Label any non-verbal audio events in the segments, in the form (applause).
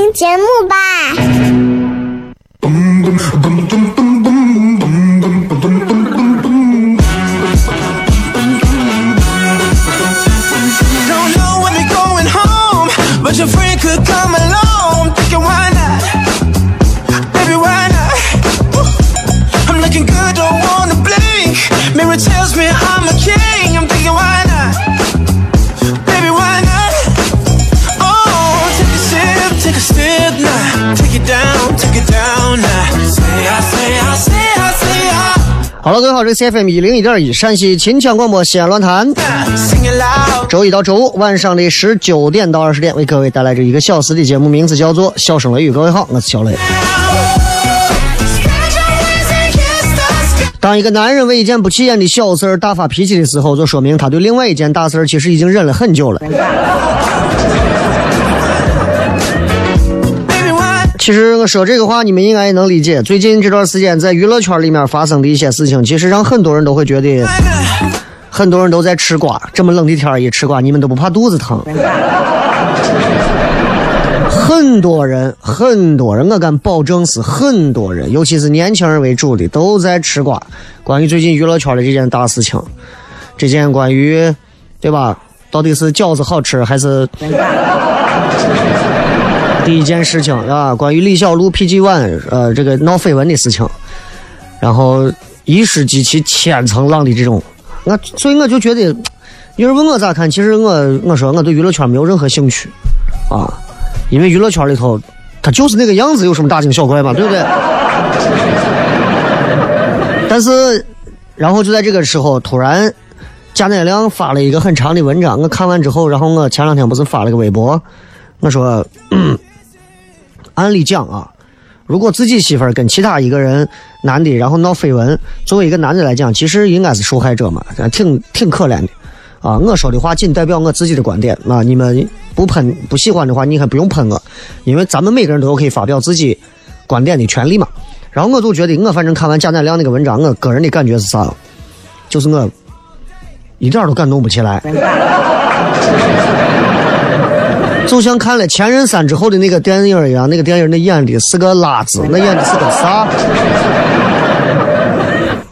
听节目吧。这是 FM 一零一点一陕西秦腔广播西安论坛。周一到周五晚上的十九点到二十点，为各位带来这一个小时的节目，名字叫做《笑声雷雨》。各位好，我是小雷。当一个男人为一件不起眼的小事儿大发脾气的时候，就说明他对另外一件大事儿其实已经忍了很久了。其实我说这个话，你们应该也能理解。最近这段时间在娱乐圈里面发生的一些事情，其实让很多人都会觉得，很多人都在吃瓜。这么冷的天一吃瓜，你们都不怕肚子疼？很多人，很多人，我敢保证是很多人，尤其是年轻人为主的，都在吃瓜。关于最近娱乐圈的这件大事情，这件关于，对吧？到底是饺子好吃还是？第一件事情啊，关于李小璐 PG One 呃这个闹绯闻的事情，然后一失极其千层浪的这种，我所以我就觉得，有人问我咋看，其实我我说我对娱乐圈没有任何兴趣啊，因为娱乐圈里头他就是那个样子，有什么大惊小怪嘛，对不对？但是，然后就在这个时候，突然贾乃亮发了一个很长的文章，我看完之后，然后我前两天不是发了个微博，我说。按理讲啊，如果自己媳妇儿跟其他一个人男的，然后闹绯闻，作为一个男的来讲，其实应该是受害者嘛，挺挺可怜的啊。我说的话仅代表我自己的观点啊，你们不喷不喜欢的话，你还不用喷我，因为咱们每个人都有可以发表自己观点的权利嘛。然后我就觉得，我反正看完贾乃亮那个文章，我个人的感觉是啥？就是我一点都感动不起来。(laughs) 就像看了《前任三》之后的那个电影一样，那个电影那演的是个拉子，那演的是个啥？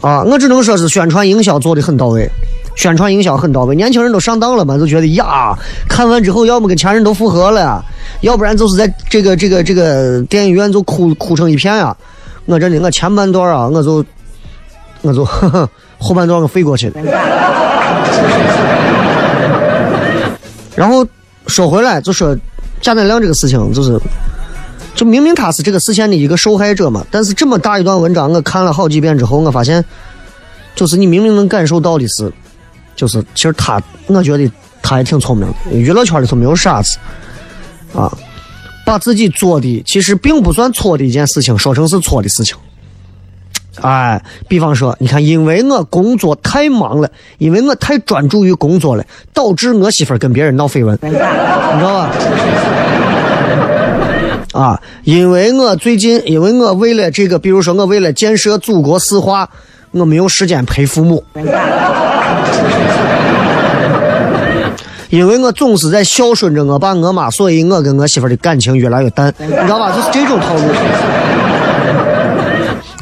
啊，我只能说是宣传营销做的很到位，宣传营销很到位，年轻人都上当了嘛，就觉得呀，看完之后要么跟前任都复合了，要不然就是在这个这个这个电影院就哭哭成一片呀。我真的，我前半段啊，我就我就呵呵 (laughs) 后半段我飞过去了，然后。说回来，就说贾乃亮这个事情，就是，就明明他是这个事件的一个受害者嘛，但是这么大一段文章，我看了好几遍之后，我发现，就是你明明能感受到的是，就是其实他，我觉得他也挺聪明的，娱乐圈里头没有傻子，啊，把自己做的其实并不算错的一件事情，说成是错的事情。哎，比方说，你看，因为我工作太忙了，因为我太专注于工作了，导致我媳妇跟别人闹绯闻，(laughs) 你知道吧？啊，因为我最近，因为我为了这个，比如说我为了建设祖国四化，我没有时间陪父母。因为我总是在孝顺着我爸我妈，所以我跟我媳妇的感情越来越淡，你知道吧？就是这种套路。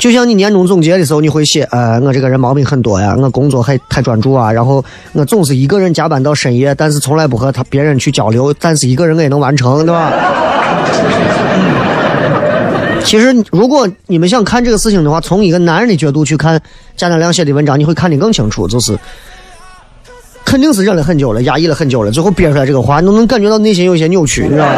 就像你年终总结的时候，你会写，呃，我这个人毛病很多呀，我工作还太专注啊，然后我总是一个人加班到深夜，但是从来不和他别人去交流，但是一个人我也能完成，对吧？(laughs) 其实，如果你们想看这个事情的话，从一个男人的角度去看贾乃亮写的文章，你会看得更清楚。就是肯定是忍了很久了，压抑了很久了，最后憋出来这个话，你都能感觉到内心有些扭曲，你知道吗？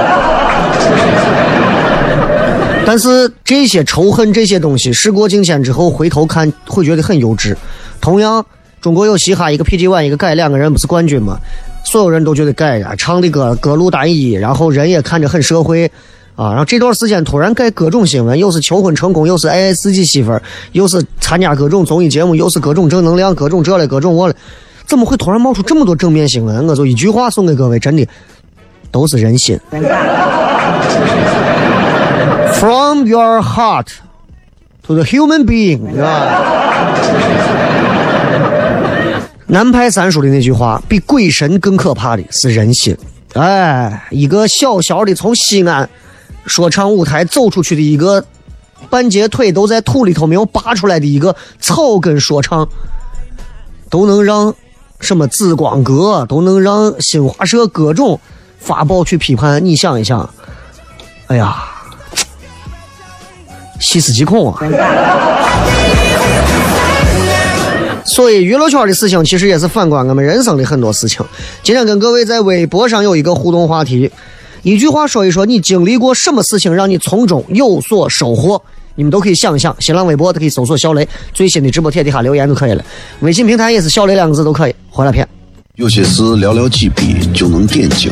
但是这些仇恨这些东西，时过境迁之后回头看，会觉得很幼稚。同样，中国有嘻哈，一个 PG One，一个改，两个人不是冠军吗？所有人都觉得改呀，唱的歌歌路单一，然后人也看着很社会。啊，然后这段时间突然改各种新闻，又是求婚成功，又是爱自己媳妇儿，又是参加各种综艺节目，又是各种正能量，各种这了，各种我了，怎么会突然冒出这么多正面新闻？我就一句话送给各位，真的都是人心。(laughs) From your heart to the human being，是吧？南派三叔的那句话，比鬼神更可怕的是人心。哎，一个小小的从西安。说唱舞台走出去的一个半截腿都在土里头没有拔出来的一个草根说唱，都能让什么紫光阁，都能让新华社各种发报去批判。你想一想，哎呀，细思极恐啊！所以娱乐圈的事情其实也是反观我们人生的很多事情。今天跟各位在微博上有一个互动话题。一句话说一说，你经历过什么事情让你从中有所收获？你们都可以想一想。新浪微博都可以搜索“小雷”，最新的直播帖底下留言就可以了。微信平台也是“小雷”两个字都可以。回来片。有些事寥寥几笔就能点睛，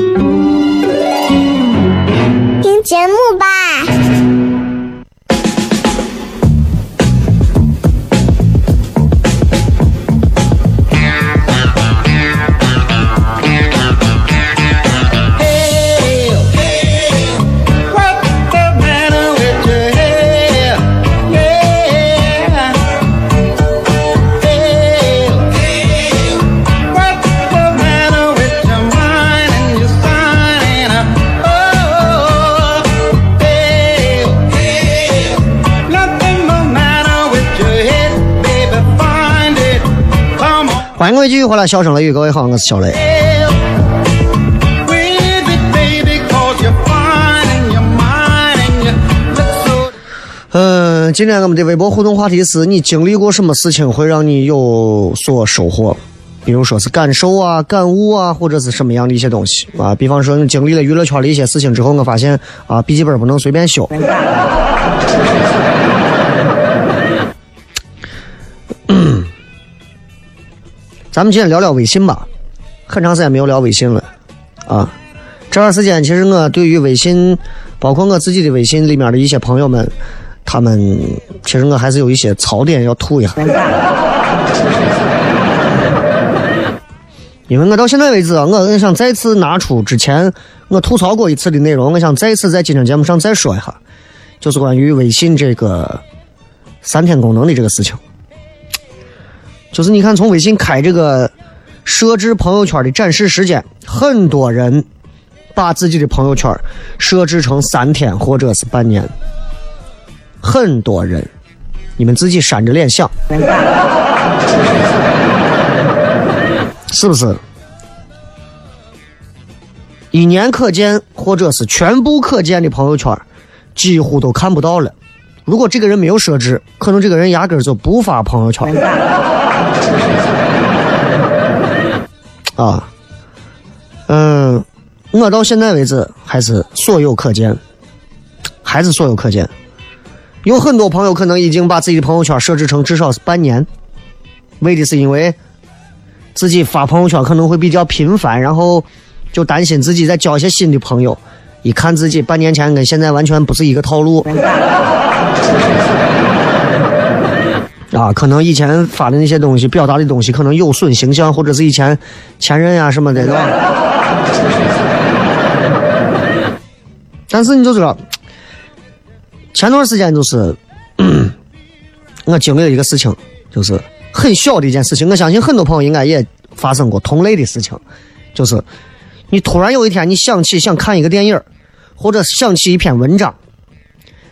回来，笑声雷雨，各位好，我是小雷。嗯，今天我们的微博互动话题是你经历过什么事情会让你有所收获？比如说是感受啊、感悟啊，或者是什么样的一些东西啊？比方说你经历了娱乐圈的一些事情之后，我发现啊，笔记本不能随便修。咱们今天聊聊微信吧，很长时间没有聊微信了，啊，这段时间其实我对于微信，包括我自己的微信里面的一些朋友们，他们其实我还是有一些槽点要吐一下，因为我到现在为止啊，我想再次拿出之前我吐槽过一次的内容，我想再次在今天节目上再说一下，就是关于微信这个三天功能的这个事情。就是你看，从微信开这个设置朋友圈的展示时间，很多人把自己的朋友圈设置成三天或者是半年。很多人，你们自己扇着脸想，是不是？一年可见或者是全部可见的朋友圈，几乎都看不到了。如果这个人没有设置，可能这个人压根就不发朋友圈。(laughs) 啊，嗯，我到现在为止还是所有可见，还是所有可见。有很多朋友可能已经把自己的朋友圈设置成至少是半年，为的是因为自己发朋友圈可能会比较频繁，然后就担心自己再交一些新的朋友。一看自己半年前跟现在完全不是一个套路，(laughs) 啊，可能以前发的那些东西、表达的东西可能有损形象，或者是以前前任呀什么的，对吧？(laughs) 但是你就知道。前段时间就是，我经历了一个事情，就是很小的一件事情。我相信很多朋友应该也发生过同类的事情，就是你突然有一天你想起想看一个电影，或者想起一篇文章，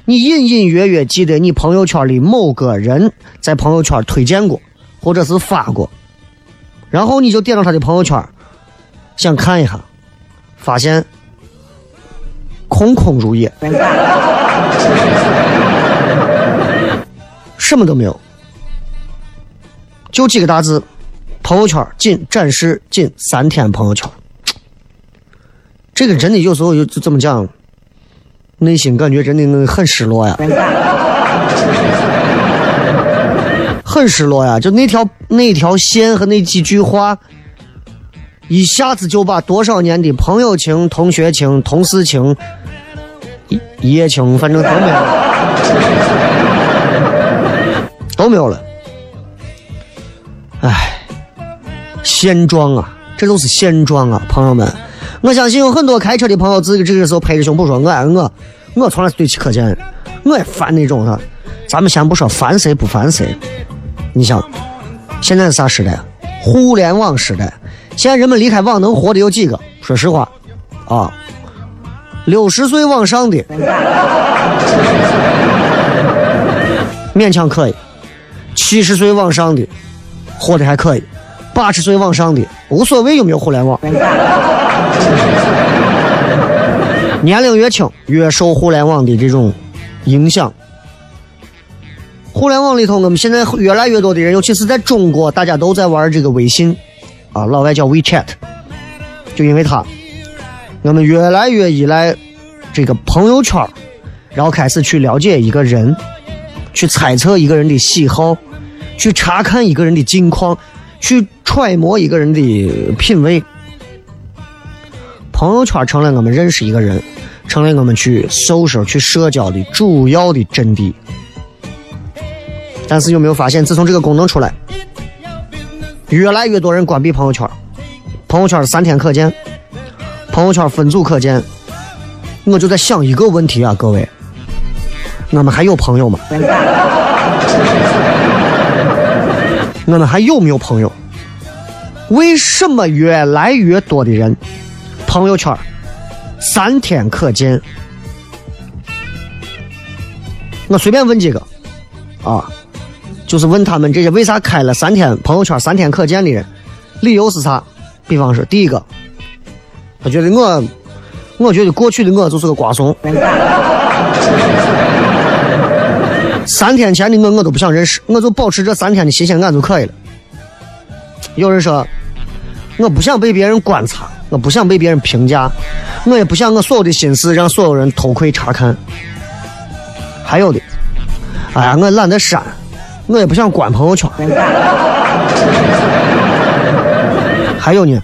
你隐隐约约记得你朋友圈里某个人在朋友圈推荐过，或者是发过，然后你就点到他的朋友圈，想看一下，发现空空如也。(laughs) 什么都没有，就几个大字：朋友圈仅展示仅三天朋友圈。这个真的有时候就就这么讲，内心感觉真的很失落呀，很失落呀！就那条那条线和那几句话，一下子就把多少年的朋友情、同学情、同事情。一夜情，反正都没有，都没有了。唉，现状啊，这都是现状啊，朋友们。我相信有很多开车的朋友，自己这个时候拍着胸脯说：“我我我从来是对其可见，我也烦那种的。”咱们先不说烦谁不烦谁，你想，现在是啥时代？互联网时代。现在人们离开网能活的有几个？说实话，啊。六十岁往上的勉强可以，七十岁往上的活的还可以，八十岁往上的无所谓有没有互联网。(laughs) 年龄越轻越受互联网的这种影响。互联网里头，我们现在越来越多的人，尤其是在中国，大家都在玩这个微信，啊，老外叫 WeChat，就因为它。我们越来越依赖这个朋友圈，然后开始去了解一个人，去猜测一个人的喜好，去查看一个人的近况，去揣摩一个人的品味。朋友圈成了我们认识一个人，成了我们去搜索、去社交的主要的阵地。但是有没有发现，自从这个功能出来，越来越多人关闭朋友圈，朋友圈三天可见。朋友圈分组可见，我就在想一个问题啊，各位，我们还有朋友吗？(laughs) 我们还有没有朋友？为什么越来越多的人朋友圈三天可见？我随便问几个啊，就是问他们这些为啥开了三天朋友圈三天可见的人，理由是啥？比方说，第一个。他觉得我，我觉得过去的我就是个瓜怂。三天前的我，我都不想认识，我就保持这三天的新鲜感就可以了。有人说，我不想被别人观察，我不想被别人评价，我也不想我所有的心思让所有人偷窥查看。还有的，哎呀，我懒得删，我也不想关朋友圈。(laughs) 还有呢。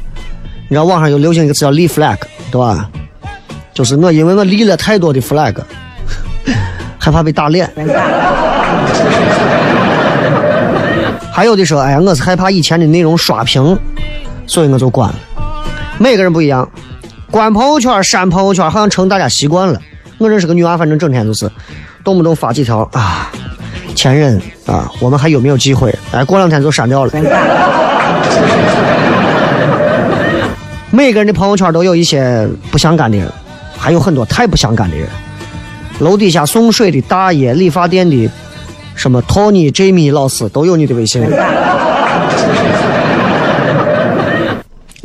你知道网上有流行一个词叫立 flag，对吧？就是我因为我立了太多的 flag，(laughs) 害怕被打脸。(laughs) 还有的说，哎呀，我是害怕以前的内容刷屏，所以我就关了。每个人不一样，关朋友圈、删朋友圈，好像成大家习惯了。我认识个女娃，反正整天就是，动不动发几条啊，前任啊，我们还有没有机会？哎，过两天就删掉了。每个人的朋友圈都有一些不相干的人，还有很多太不相干的人。楼底下送水的大爷，理发店的什么托尼、Jamie 老师都有你的微信。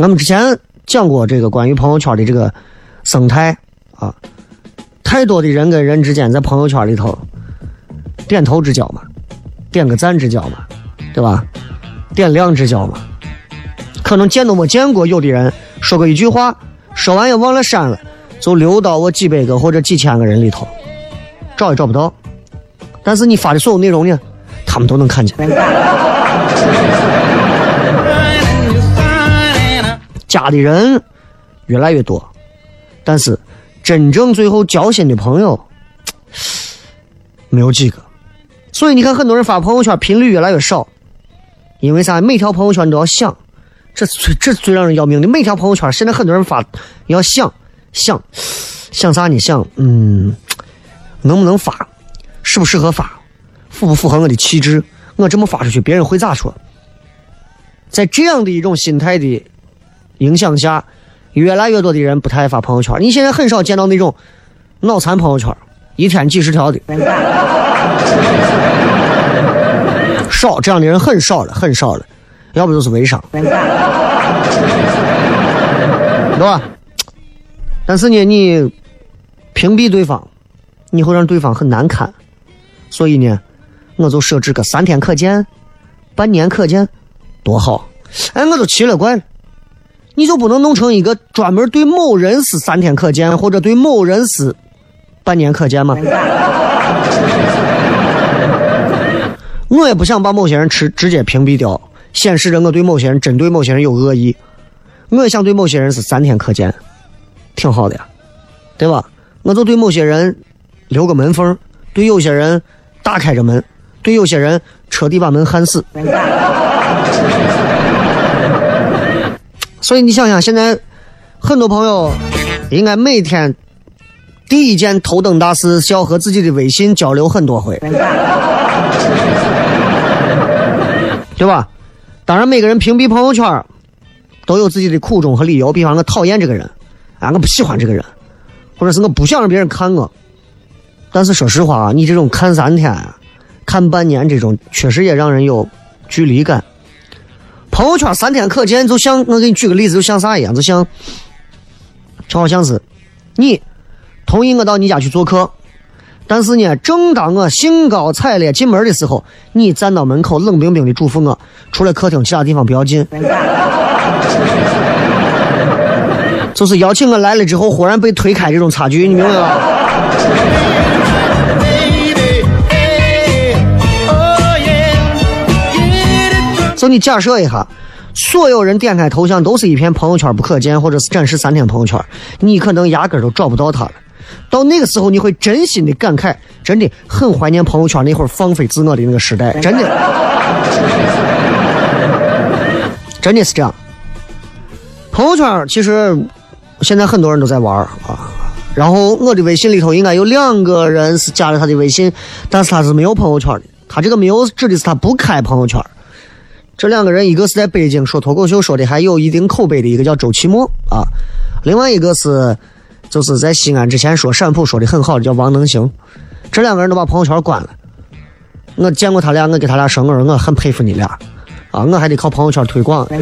我们之前讲过这个关于朋友圈的这个生态啊，太多的人跟人之间在朋友圈里头点头之交嘛，点个赞之交嘛，对吧？点亮之交嘛，可能见都没见过，有的人说过一句话，说完也忘了删了，就留到我几百个或者几千个人里头。找也找不到，但是你发的所有内容呢，他们都能看见。加的人越来越多，但是真正最后交心的朋友没有几个。所以你看，很多人发朋友圈频率越来越少，因为啥？每条朋友圈你都要想，这最这最让人要命的。每条朋友圈现在很多人发要想想想啥？你想，嗯。能不能发？适不适合发？符不符合我的气质？我这么发出去，别人会咋说？在这样的一种心态的影响下，越来越多的人不太爱发朋友圈。你现在很少见到那种脑残朋友圈，一天几十条的，少这样的人很少了，很少了。要不就是微商，对吧？但是呢，你屏蔽对方。你会让对方很难堪，所以呢，我就设置个三天可见，半年可见，多好！哎，我都奇了怪了，你就不能弄成一个专门对某人是三天可见，或者对某人是半年可见吗？(laughs) 我也不想把某些人直直接屏蔽掉，显示着我对某些人针对某些人有恶意。我也想对某些人是三天可见，挺好的呀，对吧？我就对某些人。留个门缝，对有些人打开着门，对有些人彻底把门焊死。(laughs) 所以你想想，现在很多朋友应该每天第一件头等大事是要和自己的微信交流很多回，(laughs) 对吧？当然，每个人屏蔽朋友圈都有自己的苦衷和理由。比方，我讨厌这个人，啊，我不喜欢这个人，或者是我不想让别人看我。但是说实话啊，你这种看三天、看半年这种，确实也让人有距离感。朋友圈三天可见，就像我给你举个例子，就像啥一样？就像，就好像是你同意我到你家去做客，但是呢，正当我兴高采烈进门的时候，你站到门口冷冰冰的嘱咐我，除了客厅其他地方不要进。就是邀请我来了之后，忽然被推开这种差距，你明白吧？就你假设一下，所有人点开头像都是一片朋友圈不可见，或者是展示三天朋友圈，你可能压根都找不到他了。到那个时候，你会真心的感慨，真的很怀念朋友圈那会儿放飞自我的那个时代，真的，真的是这样。朋友圈其实现在很多人都在玩啊，然后我的微信里头应该有两个人是加了他的微信，但是他是没有朋友圈的。他这个没有指的是他不开朋友圈。这两个人，一个是在北京说脱口秀说的还有一定口碑的一个叫周奇墨啊，另外一个是就是在西安之前说陕普说的很好的叫王能行，这两个人都把朋友圈关了。我见过他俩，我给他俩生日，我很佩服你俩啊，我还得靠朋友圈推广。(laughs)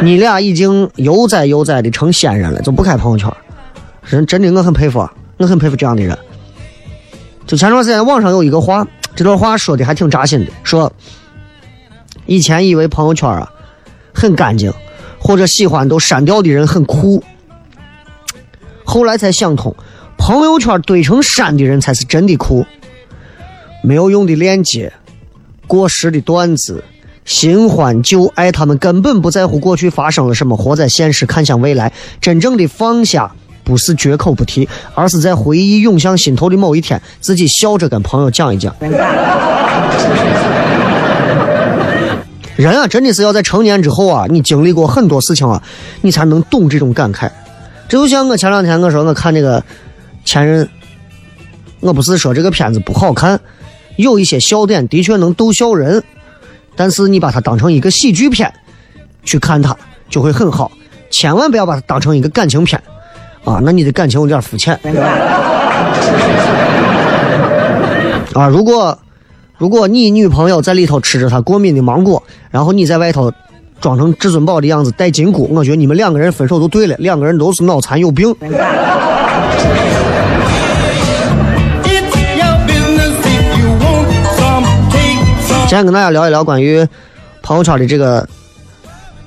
你俩已经悠哉悠哉的成仙人了，就不开朋友圈，人真的我很佩服，我很佩服这样的人。就前段时间网上有一个话。这段话说的还挺扎心的，说以前以为朋友圈啊很干净，或者喜欢都删掉的人很酷，后来才想通，朋友圈堆成山的人才是真的酷。没有用的链接、过时的段子、新欢旧爱，他们根本不在乎过去发生了什么，活在现实，看向未来，真正的放下。不是绝口不提，而是在回忆涌向心头的某一天，自己笑着跟朋友讲一讲。人啊，真的是要在成年之后啊，你经历过很多事情啊，你才能懂这种感慨。这就像我前两天我说我看那个《前任》，我不是说这个片子不好看，有一些笑点的确能逗笑人，但是你把它当成一个喜剧片，去看它，就会很好。千万不要把它当成一个感情片啊，那你的感情有点肤浅。(laughs) 啊，如果如果你女朋友在里头吃着她过敏的芒果，然后你在外头装成至尊宝的样子戴金箍，我觉得你们两个人分手都对了，两个人都是脑残有病。今天跟大家聊一聊关于朋友圈的这个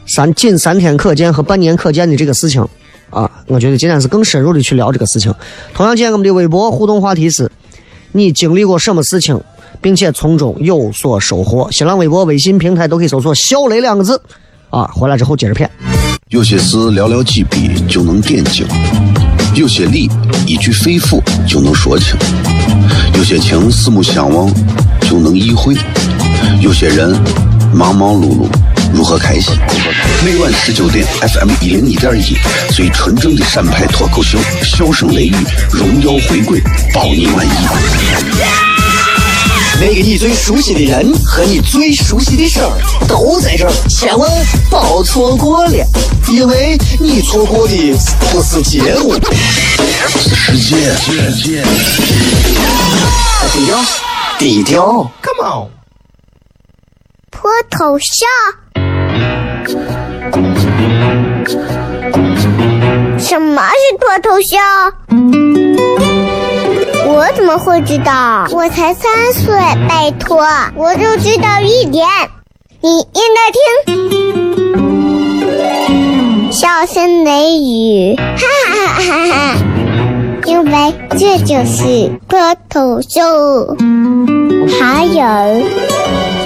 三仅三天可见和半年可见的这个事情啊，我觉得今天是更深入的去聊这个事情。同样，今天我们的微博互动话题是：你经历过什么事情，并且从中有所收获？新浪微博、微信平台都可以搜索“小雷”两个字啊。回来之后接着骗。有些事寥寥几笔就能点睛，有些理一句肺腑就能说清，有些情四目相望就能意会，有些人忙忙碌碌如何开心？每晚十九点，FM 一零一点一，最纯正的陕派脱口秀，笑声雷雨，荣耀回归，包你满意。那个你最熟悉的人和你最熟悉的事儿都在这儿，千万别错过了，因为你错过的不是节目，世界，世界，低调，低调，Come on。脱头像？什么是脱头像？我怎么会知道？我才三岁，拜托，我就知道一点。你应该听，笑声雷雨，哈哈哈哈！因为这就是脱头秀。还有，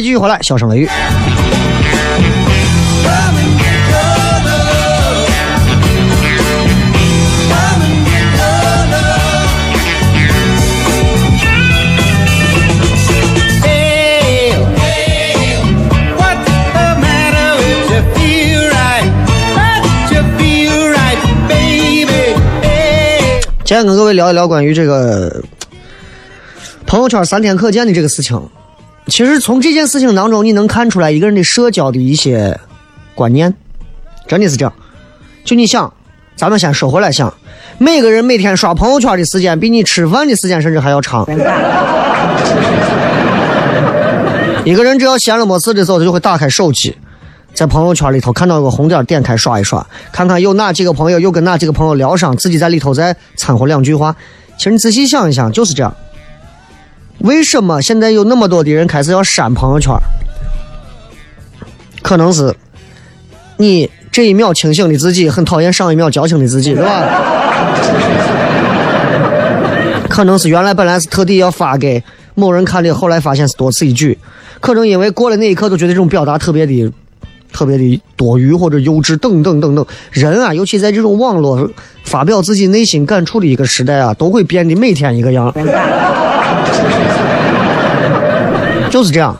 继续回来，笑声雷雨。今天跟各位聊一聊关于这个朋友圈三天可见的这个事情。其实从这件事情当中，你能看出来一个人的社交的一些观念，真的是这样。就你想，咱们先说回来想，每个人每天刷朋友圈的时间，比你吃饭的时间甚至还要长。一个人只要闲了没事的时候，他就会打开手机，在朋友圈里头看到一个红点，点开刷一刷，看看有哪几个朋友又跟哪几个朋友聊上，自己在里头再掺和两句话。其实你仔细想一想，就是这样。为什么现在有那么多的人开始要删朋友圈？可能是你这一秒清醒的自己很讨厌上一秒矫情的自己，是吧？可能是原来本来是特地要发给某人看的，后来发现是多此一举。可能因为过了那一刻，都觉得这种表达特别的、特别的多余或者幼稚等等等等。人啊，尤其在这种网络发表自己内心感触的一个时代啊，都会变得每天一个样。(laughs) 就是这样，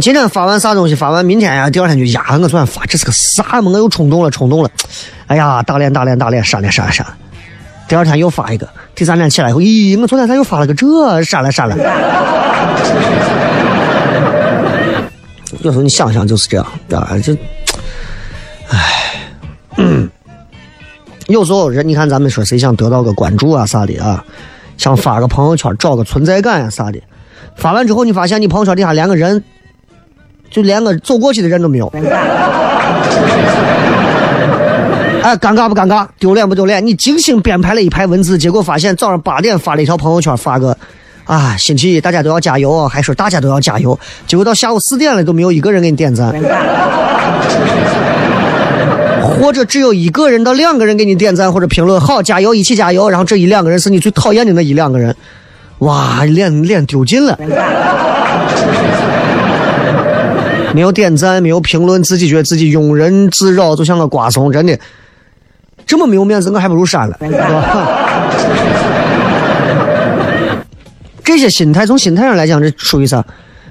今天发完啥东西，发完明天呀，第二天就呀，我昨天发这是个啥嘛？我又冲动了，冲动了，哎呀，打脸打脸打脸，删了删了删了。第二天又发一个，第三天起来以后，咦，我昨天咋又发了个这？删了删了。(laughs) 有时候你想想就是这样啊，就，唉，(coughs) 有时候人你看咱们说谁想得到个关注啊啥的啊，想发个朋友圈找个存在感呀啥的。发完之后，你发现你朋友圈底下连个人，就连个走过去的人都没有。(laughs) 哎，尴尬不尴尬？丢脸不丢脸？你精心编排了一排文字，结果发现早上八点发了一条朋友圈，发个啊，星期一大家都要加油，还说大家都要加油，结果到下午四点了都没有一个人给你点赞，或者只有一个人到两个人给你点赞或者评论，好加油，一起加油。然后这一两个人是你最讨厌的那一两个人，哇，脸脸丢尽了。没有点赞，没有评论，自己觉得自己庸人自扰，就像个瓜怂，真的。这么没有面子，我还不如删了，(laughs) 这些心态，从心态上来讲，这属于啥？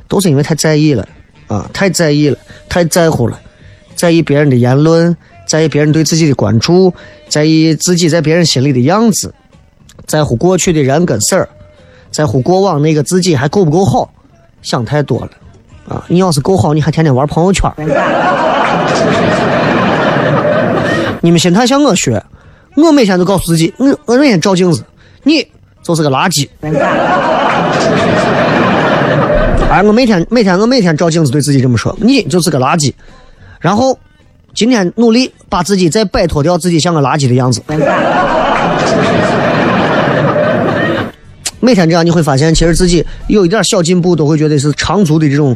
都是因为太在意了啊，太在意了，太在乎了，在意别人的言论，在意别人对自己的关注，在意自己在别人心里的样子，在乎过去的人跟事儿，在乎过往那个自己还够不够好，想太多了啊！你要是够好，你还天天玩朋友圈。(laughs) 你们心态向我学，我每天都告诉自己，我我每天照镜子，你就是个垃圾。(laughs) 哎，我每天每天我每天照镜子对自己这么说，你就是个垃圾。然后今天努力把自己再摆脱掉自己像个垃圾的样子。每天这样你会发现，其实自己有一点小进步，都会觉得是长足的这种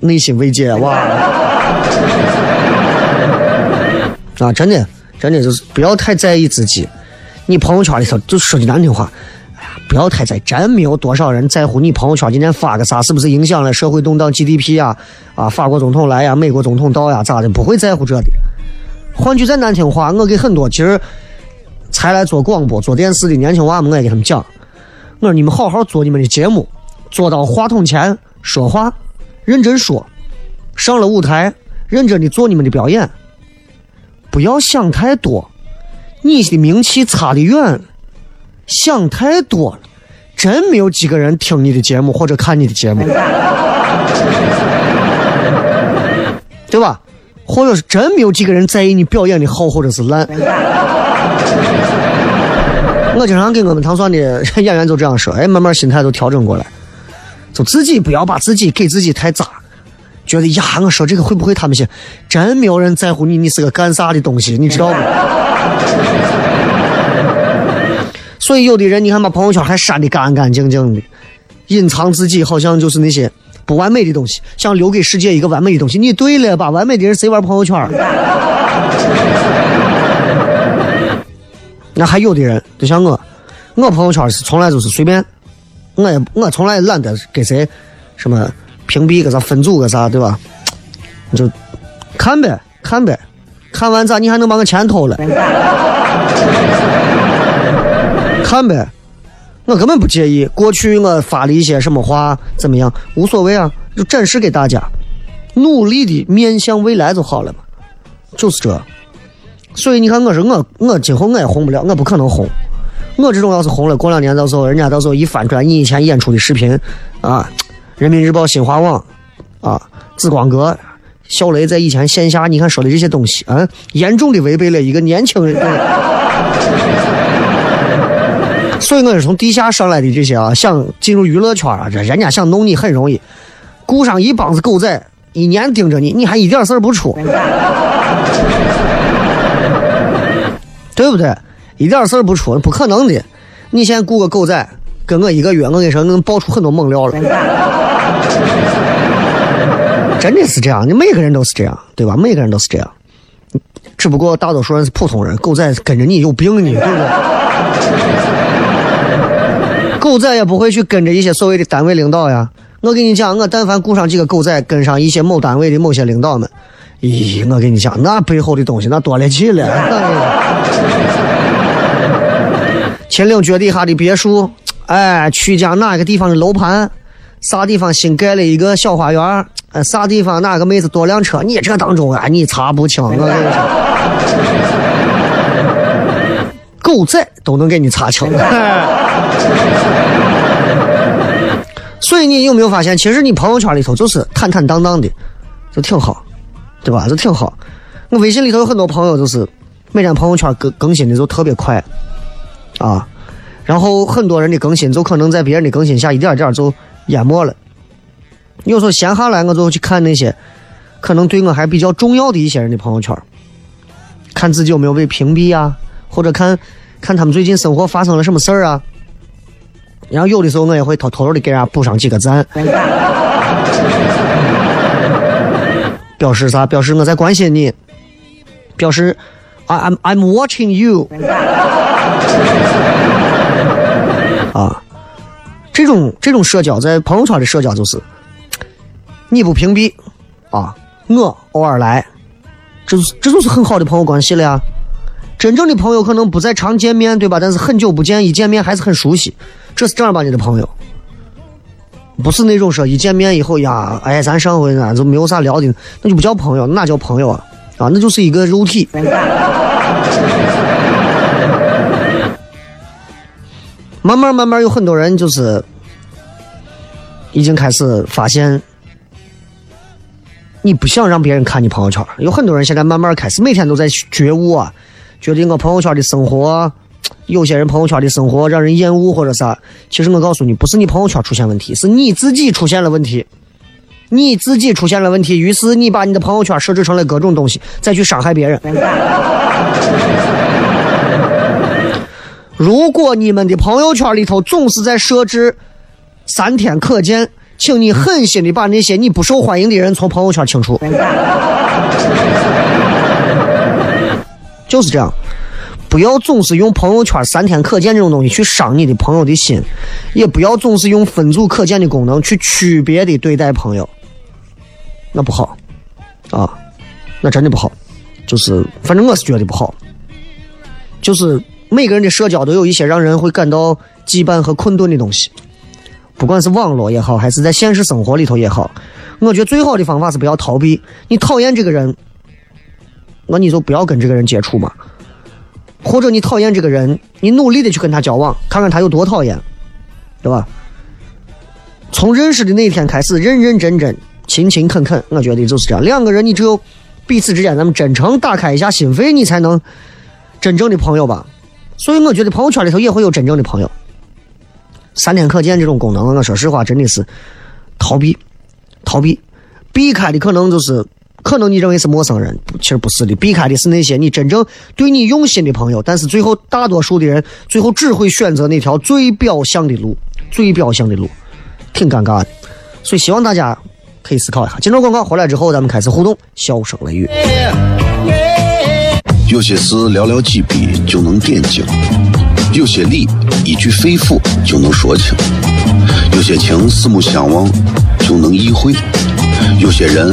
内心慰藉哇。啊，真的，真的就是不要太在意自己。你朋友圈里头就说句难听话，不要太在，真没有多少人在乎你朋友圈今天发个啥，是不是影响了社会动荡 GDP 呀？啊，法国总统来呀，美国总统到呀，咋的？不会在乎这的。换句再难听话，我给很多其实才来做广播、做电视的年轻娃们，我也给他们讲，我说你们好好做你们的节目，坐到话筒前说话，认真说，上了舞台，认真的做你们的表演。不要想太多，你的名气差得远，想太多了，真没有几个人听你的节目或者看你的节目，对吧？或者是真没有几个人在意你表演的好或者是烂。我经常跟我们糖蒜的演员就这样说，哎，慢慢心态都调整过来，就自己不要把自己给自己太渣。觉得呀，我说这个会不会他们信？真没有人在乎你，你是个干啥的东西，你知道不？所以有的人，你看把朋友圈还删的干干净净的，隐藏自己，好像就是那些不完美的东西，想留给世界一个完美的东西。你对了吧？完美的人谁玩朋友圈？那还有的人，就像我，我朋友圈是从来就是随便，我也我从来懒得给谁什么。屏蔽个啥，分组个啥，对吧？你就看呗，看呗，看完咋？你还能把我钱偷了？看呗，我根本不介意。过去我发了一些什么话，怎么样？无所谓啊，就展示给大家，努力的面向未来就好了嘛，就是这。所以你看，我说我我今后我也红不了，我不可能红。我这种要是红了，过两年到时候人家到时候一翻出来你以前演出的视频，啊。人民日报、新华网，啊，紫光阁，小雷在以前线下，你看说的这些东西，啊，严重的违背了一个年轻人。所以我是从地下上来的这些啊，想进入娱乐圈啊，这人家想弄你很容易，雇上一帮子狗仔，一年盯着你，你还一点事儿不出，(laughs) 对不对？一点事儿不出，不可能的。你现在雇个狗仔。跟我一个月，我跟你说，能爆出很多猛料了。(laughs) 真的是这样，你每个人都是这样，对吧？每个人都是这样，只不过大多数人是普通人。狗仔跟着你有病呢，对不对？狗仔也不会去跟着一些所谓的单位领导呀。我跟你讲，我但凡雇上几个狗仔，跟上一些某单位的某些领导们，咦，我跟你讲，那背后的东西那多了去了。(laughs) 秦岭脚底下的别墅。哎，曲江哪个地方的楼盘，啥地方新盖了一个小花园？哎，啥地方哪个妹子多辆车？你这当中啊，你查不清。我跟你说，狗仔都能给你查清。所以你有没有发现，其实你朋友圈里头就是坦坦荡荡的，就挺好，对吧？就挺好。我微信里头有很多朋友，就是每天朋友圈更更新的就特别快，啊。然后很多人的更新，就可能在别人的更新下一点点就淹没了。有时候闲下来，我就去看那些可能对我还比较重要的一些人的朋友圈，看自己有没有被屏蔽啊，或者看看他们最近生活发生了什么事儿啊。然后有的时候我也会偷偷的给人家补上几个赞，表示啥？表示我在关心你，表示 I I'm I'm watching you。啊，这种这种社交在朋友圈的社交就是，你不屏蔽啊，我偶尔来，这就这就是很好的朋友关系了呀。真正的朋友可能不再常见面，对吧？但是很久不见，一见面还是很熟悉，这是正儿八经的朋友，不是那种说一见面以后呀，哎，咱上回俺就没有啥聊的，那就不叫朋友，那叫朋友啊？啊，那就是一个肉体。(laughs) 慢慢慢慢，有很多人就是已经开始发现，你不想让别人看你朋友圈。有很多人现在慢慢开始每天都在觉悟啊，觉得我朋友圈的生活，(tsk) 有些人朋友圈的生活让人厌恶或者啥。其实我告诉你，不是你朋友圈出现问题，是你自己出现了问题。你自己出现了问题，于是你把你的朋友圈设置成了各种东西，再去伤害别人。(laughs) 如果你们的朋友圈里头总是在设置三天可见，请你狠心的把那些你不受欢迎的人从朋友圈清除。(laughs) 就是这样，不要总是用朋友圈三天可见这种东西去伤你的朋友的心，也不要总是用分组可见的功能去区别的对待朋友，那不好啊，那真的不好。就是，反正我是觉得不好。就是每个人的社交都有一些让人会感到羁绊和困顿的东西，不管是网络也好，还是在现实生活里头也好，我觉得最好的方法是不要逃避。你讨厌这个人，那你就不要跟这个人接触嘛。或者你讨厌这个人，你努力的去跟他交往，看看他有多讨厌，对吧？从认识的那一天开始，认认真真、勤勤恳恳，我觉得就是这样。两个人，你只有彼此之间咱们真诚打开一下心扉，你才能真正的朋友吧。所以我觉得朋友圈里头也会有真正的朋友。三天可见这种功能，我说实话真的是逃避，逃避，避开的可能就是可能你认为是陌生人，其实不是的，避开的是那些你真正对你用心的朋友。但是最后大多数的人最后只会选择那条最表象的路，最表象的路，挺尴尬的。所以希望大家可以思考一下。进入广告回来之后，咱们开始互动，笑声雷雨。有些事寥寥几笔就能点睛，有些理一句肺腑就能说清，有些情四目相望就能意会，有些人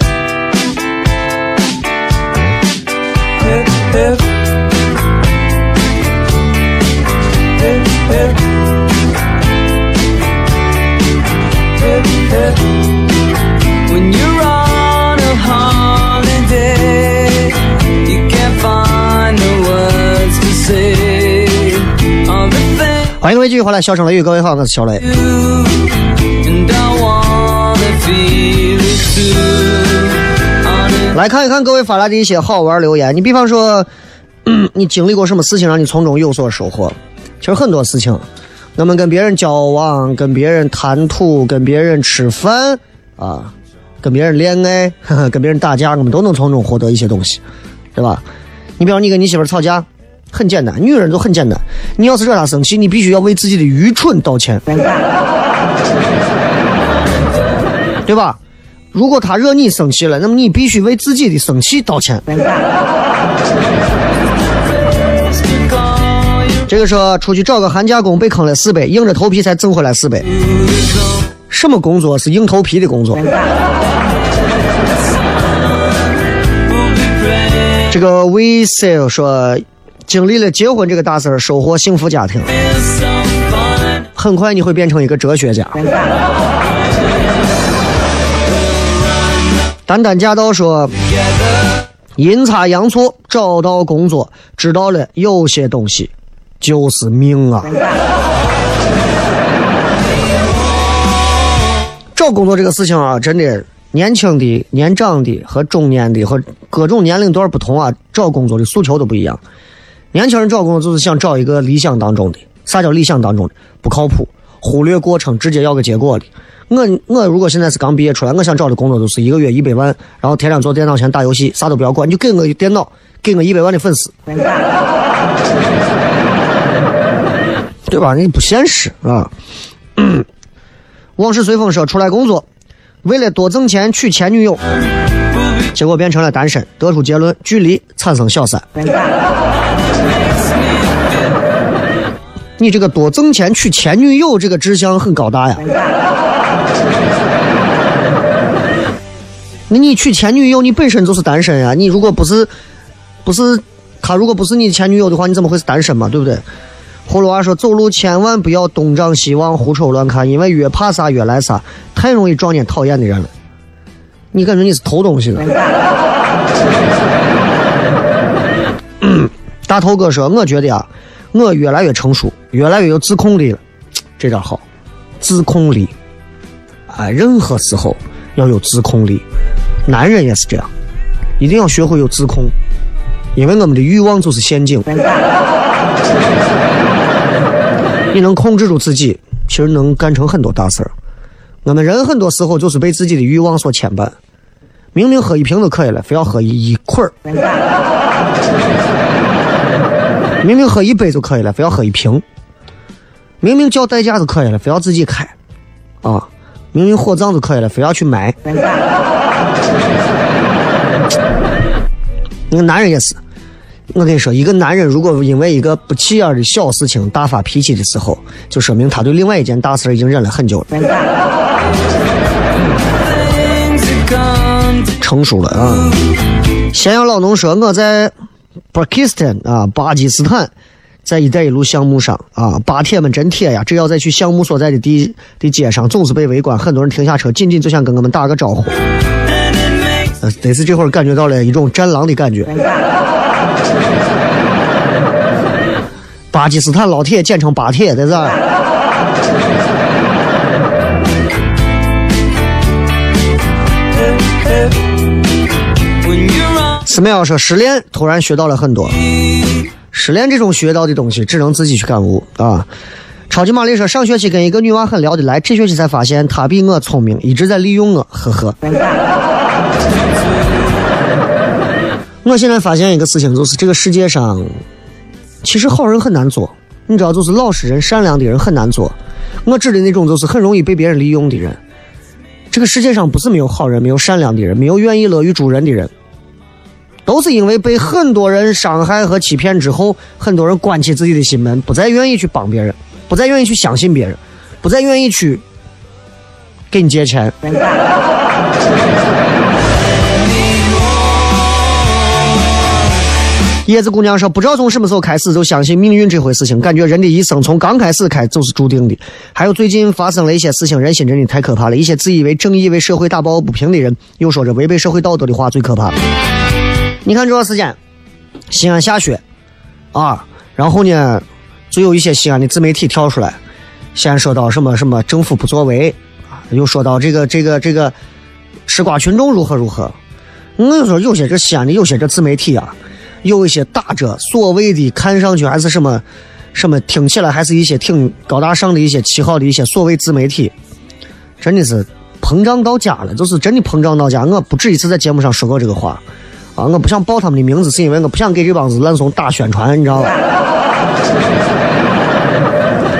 欢迎各位继续回来，笑声雷雨，各位好，我是小雷。来看一看各位发来的一些好玩留言。你比方说，嗯、(clears throat) 你经历过什么事情让你从中有所收获？其实很多事情，我们跟别人交往、跟别人谈吐、跟别人吃饭啊，跟别人恋爱、呵 (laughs) 呵跟别人打架，我们都能从中获得一些东西，对吧？你比方你跟你媳妇吵架，很简单，女人都很简单，你要是惹她生气，你必须要为自己的愚蠢道歉，对吧？如果她惹你生气了，那么你必须为自己的生气道歉。这个说出去找个寒假工被坑了四百，硬着头皮才挣回来四百。什么工作是硬头皮的工作？这个 We Sale 说，经历了结婚这个大事儿，收获幸福家庭，很快你会变成一个哲学家。丹丹驾到说，阴差阳错找到工作，知道了有些东西就是命啊。找工作这个事情啊，真的，年轻的、年长的和中年的和各种年龄段不同啊，找工作的诉求都不一样。年轻人找工作就是想找一个理想当中的，啥叫理想当中的？不靠谱，忽略过程，直接要个结果的。我我如果现在是刚毕业出来，我想找的工作就是一个月一百万，然后天天坐电脑前打游戏，啥都不要管，你就给我一电脑，给我一百万的粉丝，对吧？你不现实啊！往事随风说出来工作，为了多挣钱娶前女友，结果变成了单身，得出结论：距离产生小三。你这个多挣钱娶前女友，这个志向很高大呀。那你娶前女友，你本身就是单身呀。你如果不是，不是他如果不是你前女友的话，你怎么会是单身嘛？对不对？葫芦娃说，走路千万不要东张西望、胡瞅乱看，因为越怕啥越来啥，太容易撞见讨厌的人了。你感觉你是偷东西的？大头哥说，我觉得啊，我越来越成熟，越来越有自控力了，这点好，自控力。哎，任何时候要有自控力，男人也是这样，一定要学会有自控，因为我们的欲望就是陷阱。(laughs) 你能控制住自己，其实能干成很多大事儿。我们人很多时候就是被自己的欲望所牵绊，明明喝一瓶就可以了，非要喝一一捆儿；明明喝一杯就可以了，非要喝一瓶；明明叫代驾就可以了，非要自己开，啊。明明火葬就可以了，非要去埋。(laughs) 那个男人也是，我跟你说，一个男人如果因为一个不起眼的小事情大发脾气的时候，就说明他对另外一件大事已经忍了很久了。(laughs) 成熟了啊！咸阳老农说我在巴基斯坦啊，巴基斯坦。在“一带一路”项目上啊，巴铁们真铁呀！只要在去项目所在的地的街上，总是被围观，很多人停下车，仅仅就想跟我们打个招呼。呃，得是这会儿感觉到了一种战狼的感觉。巴基斯坦老铁简称巴铁，在这儿。Smile 说失恋，突然学到了很多。失恋这种学到的东西，只能自己去感悟啊！超级玛丽说，上学期跟一个女娃很聊得来，这学期才发现她比我聪明，一直在利用我，呵呵。我现在发现一个事情，就是这个世界上，其实好人很难做，你知道，就是老实人、善良的人很难做。我指的那种，就是很容易被别人利用的人。这个世界上不是没有好人，没有善良的人，没有愿意乐于助人的人。都是因为被很多人伤害和欺骗之后，很多人关起自己的心门，不再愿意去帮别人，不再愿意去相信别人，不再愿意去给你借钱。叶子姑娘说：“不知道从什么时候开始就相信命运这回事情，感觉人的一生从刚开始开就是注定的。还有最近发生了一些事情，人心真的太可怕了。一些自以为正义、为社会打抱不平的人，又说着违背社会道德的话，最可怕。”你看这段时间，西安下雪啊，然后呢，就有一些西安的自媒体跳出来，先说到什么什么政府不作为啊，又说到这个这个这个吃瓜群众如何如何。我跟你说，有些这西安的有些这自媒体啊，有一些打着所谓的看上去还是什么什么听起来还是一些挺高大上的一些旗号的一些所谓自媒体，真的是膨胀到家了，就是真的膨胀到家。我不止一次在节目上说过这个话啊，我不想报他们的名字，是因为我不想给这帮子烂怂打宣传，你知道吧？(laughs)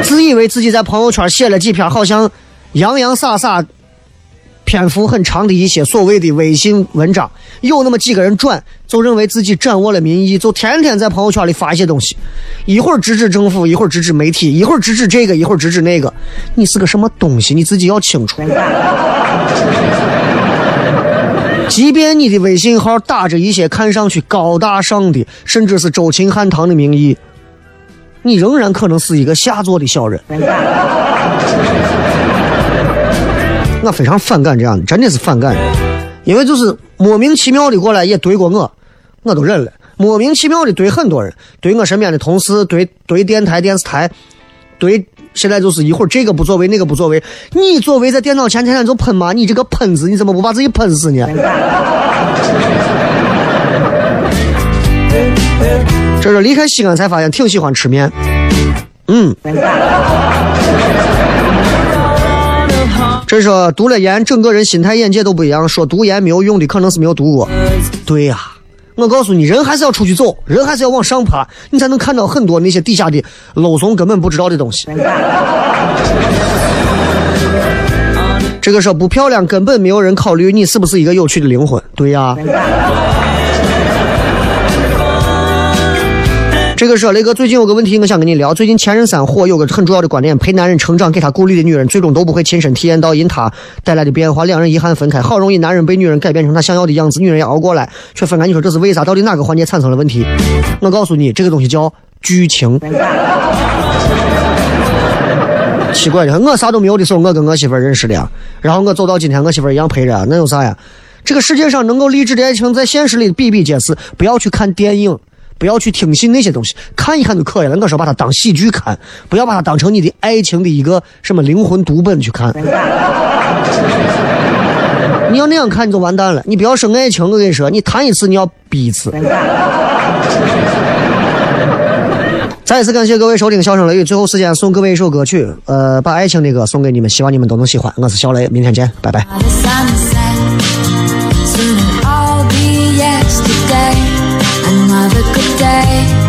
自以为自己在朋友圈写了几篇好像洋洋洒洒。篇幅很长的一些所谓的微信文章，有那么几个人转，就认为自己掌握了民意，就天天在朋友圈里发一些东西，一会儿支持政府，一会儿支持媒体，一会儿支持这个，一会儿支持那个。你是个什么东西？你自己要清楚。即便你的微信号打着一些看上去高大上的，甚至是周秦汉唐的名义，你仍然可能是一个下作的小人。我非常反感这样的，真的是反感，因为就是莫名其妙的过来也怼过我，我都忍了。莫名其妙的怼很多人，怼我身边的同事，怼怼电台、电视台，怼现在就是一会儿这个不作为，那个不作为。你作为在电脑前天天就喷吗？你这个喷子，你怎么不把自己喷死呢？这是离开西安才发现挺喜欢吃面，嗯。这说读了研，整个人心态眼界都不一样。说读研没有用的，可能是没有读过。对呀，我告诉你，人还是要出去走，人还是要往上爬，你才能看到很多那些底下的老怂根本不知道的东西。这个说不漂亮，根本没有人考虑你是不是一个有趣的灵魂。对呀。这个说雷哥，最近有个问题，我想跟你聊。最近前任三火有个很重要的观点：陪男人成长、给他鼓励的女人，最终都不会亲身体验到因他带来的变化。两人遗憾分开，好容易男人被女人改变成他想要的样子，女人也熬过来，却分开。你说这是为啥？到底哪个环节产生了问题？我告诉你，这个东西叫剧情。奇怪的，我啥都没有的时候，我跟我媳妇认识的，然后我走到今天，我媳妇一样陪着，那有啥呀？这个世界上能够励志的爱情，在现实里比比皆是。不要去看电影。不要去听信那些东西，看一看就可以了。我说把它当喜剧看，不要把它当成你的爱情的一个什么灵魂读本去看。你要那样看你就完蛋了。你不要说爱情，我跟你说，你谈一次你要逼一次。再一次感谢各位收听《笑声雷雨》，最后时间送各位一首歌曲，呃，把爱情的歌送给你们，希望你们都能喜欢。我是小雷，明天见，拜拜。another good day.